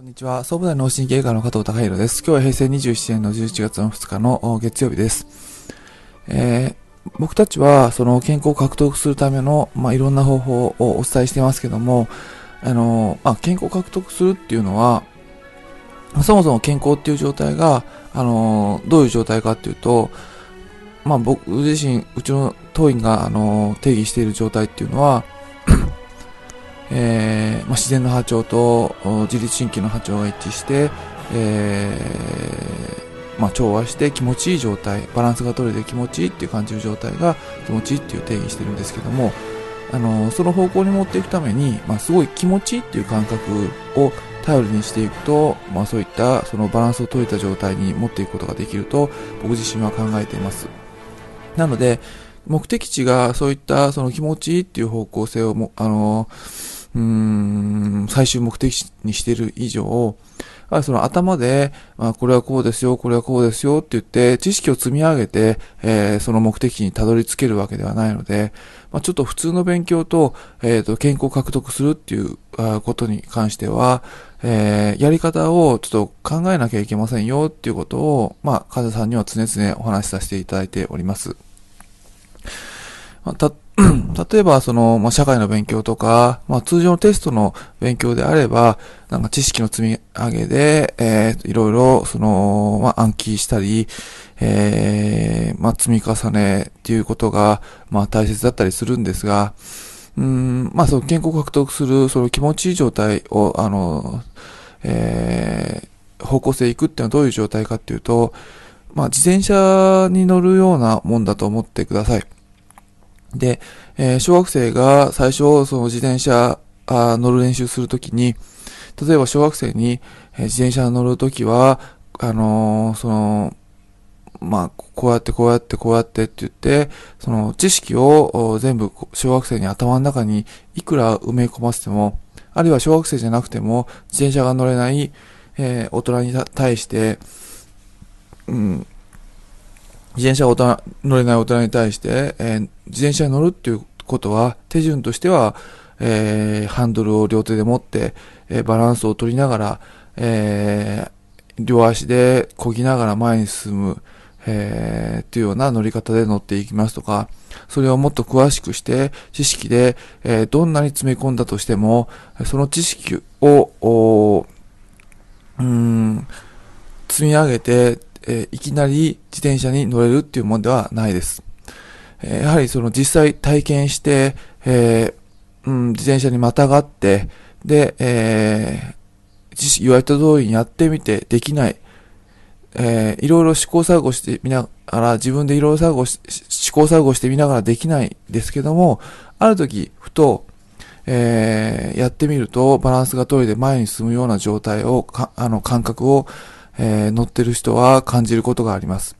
こんにちは。総武大脳神経科の加藤隆弘です。今日は平成27年の11月の2日の月曜日です。えー、僕たちはその健康を獲得するための、まあ、いろんな方法をお伝えしてますけども、あの、まあ、健康を獲得するっていうのは、そもそも健康っていう状態が、あの、どういう状態かっていうと、まあ僕自身、うちの当院が、あの、定義している状態っていうのは、えー、まあ、自然の波長と自律神経の波長が一致して、えー、まあ、調和して気持ちいい状態、バランスが取れて気持ちいいっていう感じる状態が気持ちいいっていう定義してるんですけども、あのその方向に持っていくために、まあ、すごい気持ちいいっていう感覚を頼りにしていくと、まあ、そういったそのバランスを取れた状態に持っていくことができると僕自身は考えています。なので、目的地がそういったその気持ちいいっていう方向性をも、あのうーん、最終目的地にしている以上、その頭で、まあ、これはこうですよ、これはこうですよって言って、知識を積み上げて、えー、その目的地にたどり着けるわけではないので、まあ、ちょっと普通の勉強と、えっ、ー、と、健康を獲得するっていうことに関しては、えー、やり方をちょっと考えなきゃいけませんよっていうことを、まあ、カズさんには常々お話しさせていただいております。まあ、例えば、その、まあ、社会の勉強とか、まあ、通常のテストの勉強であれば、なんか知識の積み上げで、えー、いろいろ、その、まあ、暗記したり、えー、まあ、積み重ねっていうことが、まあ、大切だったりするんですが、うん、まあ、その健康獲得する、その気持ちいい状態を、あの、えー、方向性いくっていうのはどういう状態かっていうと、まあ、自転車に乗るようなもんだと思ってください。で、えー、小学生が最初、その自転車あ乗る練習するときに、例えば小学生に、えー、自転車乗るときは、あのー、その、まあ、こうやってこうやってこうやってって言って、その知識を全部小学生に頭の中にいくら埋め込ませても、あるいは小学生じゃなくても自転車が乗れない、えー、大人に対して、うん、自転車大人乗れない大人に対して、えー、自転車に乗るっていうことは、手順としては、えー、ハンドルを両手で持って、えー、バランスを取りながら、え、両足で漕ぎながら前に進む、えー、っていうような乗り方で乗っていきますとか、それをもっと詳しくして、知識で、え、どんなに詰め込んだとしても、その知識を、うん、積み上げて、えー、いきなり自転車に乗れるっていうもんではないです。えー、やはりその実際体験して、えー、うん、自転車にまたがって、で、えー、言われた通りにやってみてできない、えー、いろいろ試行錯誤してみながら、自分でいろいろ錯誤し、試行錯誤してみながらできないですけども、ある時、ふと、えー、やってみるとバランスが取れて前に進むような状態を、あの、感覚を、えー、乗ってる人は感じることがあります。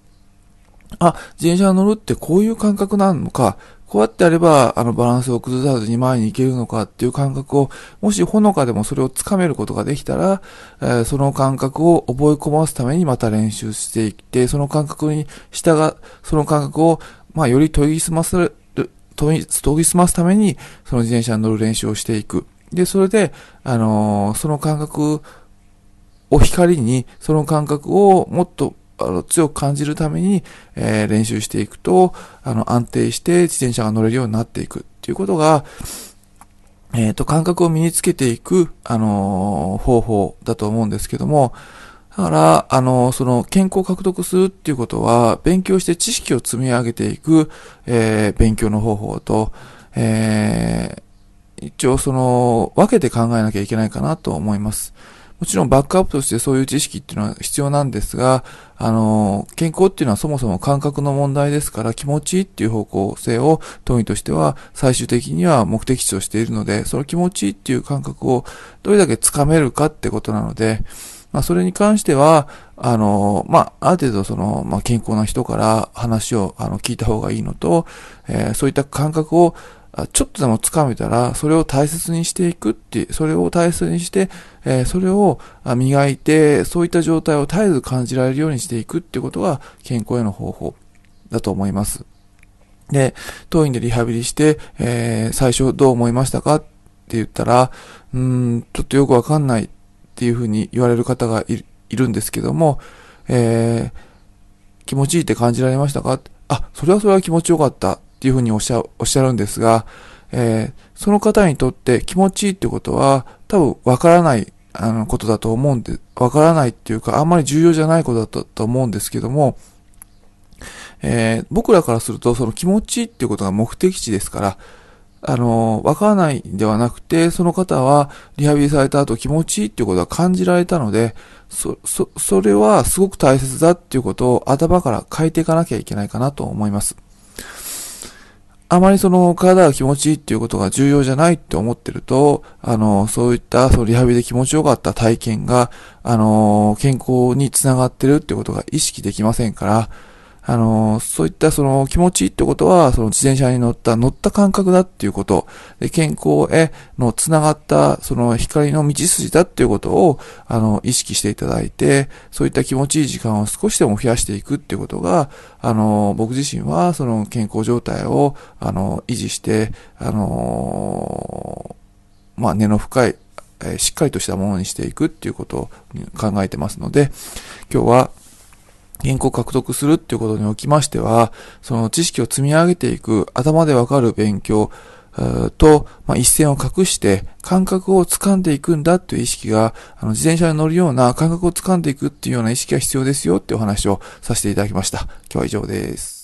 あ、自転車乗るってこういう感覚なのか、こうやってやれば、あの、バランスを崩さずに前に行けるのかっていう感覚を、もしほのかでもそれをつかめることができたら、えー、その感覚を覚え込ますためにまた練習していって、その感覚に従その感覚を、まあ、より研ぎ澄ませる、研ぎ澄ますために、その自転車に乗る練習をしていく。で、それで、あのー、その感覚を光に、その感覚をもっとあの強く感じるために、えー、練習していくと、あの、安定して自転車が乗れるようになっていくっていうことが、えっ、ー、と、感覚を身につけていく、あのー、方法だと思うんですけども、だから、あの、その健康を獲得するっていうことは、勉強して知識を積み上げていく、えー、勉強の方法と、えー、一応その、分けて考えなきゃいけないかなと思います。もちろんバックアップとしてそういう知識っていうのは必要なんですが、あの、健康っていうのはそもそも感覚の問題ですから気持ちいいっていう方向性を当院としては最終的には目的地としているので、その気持ちいいっていう感覚をどれだけつかめるかってことなので、まあ、それに関しては、あの、まあ、ある程度その、まあ、健康な人から話を、あの、聞いた方がいいのと、えー、そういった感覚を、ちょっとでも掴めたら、それを大切にしていくって、それを大切にして、えー、それを磨いて、そういった状態を絶えず感じられるようにしていくっていうことが健康への方法だと思います。で、当院でリハビリして、えー、最初どう思いましたかって言ったら、うん、ちょっとよくわかんないっていうふうに言われる方がいるんですけども、えー、気持ちいいって感じられましたか？あ、それはそれは気持ちよかったっていうふうにおっしゃおっしゃるんですが、えー、その方にとって気持ちいいってことは多分わからないあのことだと思うんで、わからないっていうかあんまり重要じゃないことだったと思うんですけども、えー、僕らからするとその気持ちいいっていうことが目的地ですから、あの、わからないではなくて、その方はリハビリされた後気持ちいいっていうことは感じられたので、そ、そ、それはすごく大切だっていうことを頭から変えていかなきゃいけないかなと思います。あまりその体が気持ちいいっていうことが重要じゃないって思ってると、あの、そういったそのリハビリで気持ちよかった体験が、あの、健康につながってるってことが意識できませんから、あの、そういったその気持ちいいってことは、その自転車に乗った、乗った感覚だっていうこと、で健康への繋がったその光の道筋だっていうことを、あの、意識していただいて、そういった気持ちいい時間を少しでも増やしていくっていうことが、あの、僕自身はその健康状態を、あの、維持して、あの、まあ、根の深い、えしっかりとしたものにしていくっていうことを考えてますので、今日は原稿を獲得するっていうことにおきましては、その知識を積み上げていく頭でわかる勉強と、まあ、一線を隠して感覚を掴んでいくんだっていう意識が、あの自転車に乗るような感覚を掴んでいくっていうような意識が必要ですよっていうお話をさせていただきました。今日は以上です。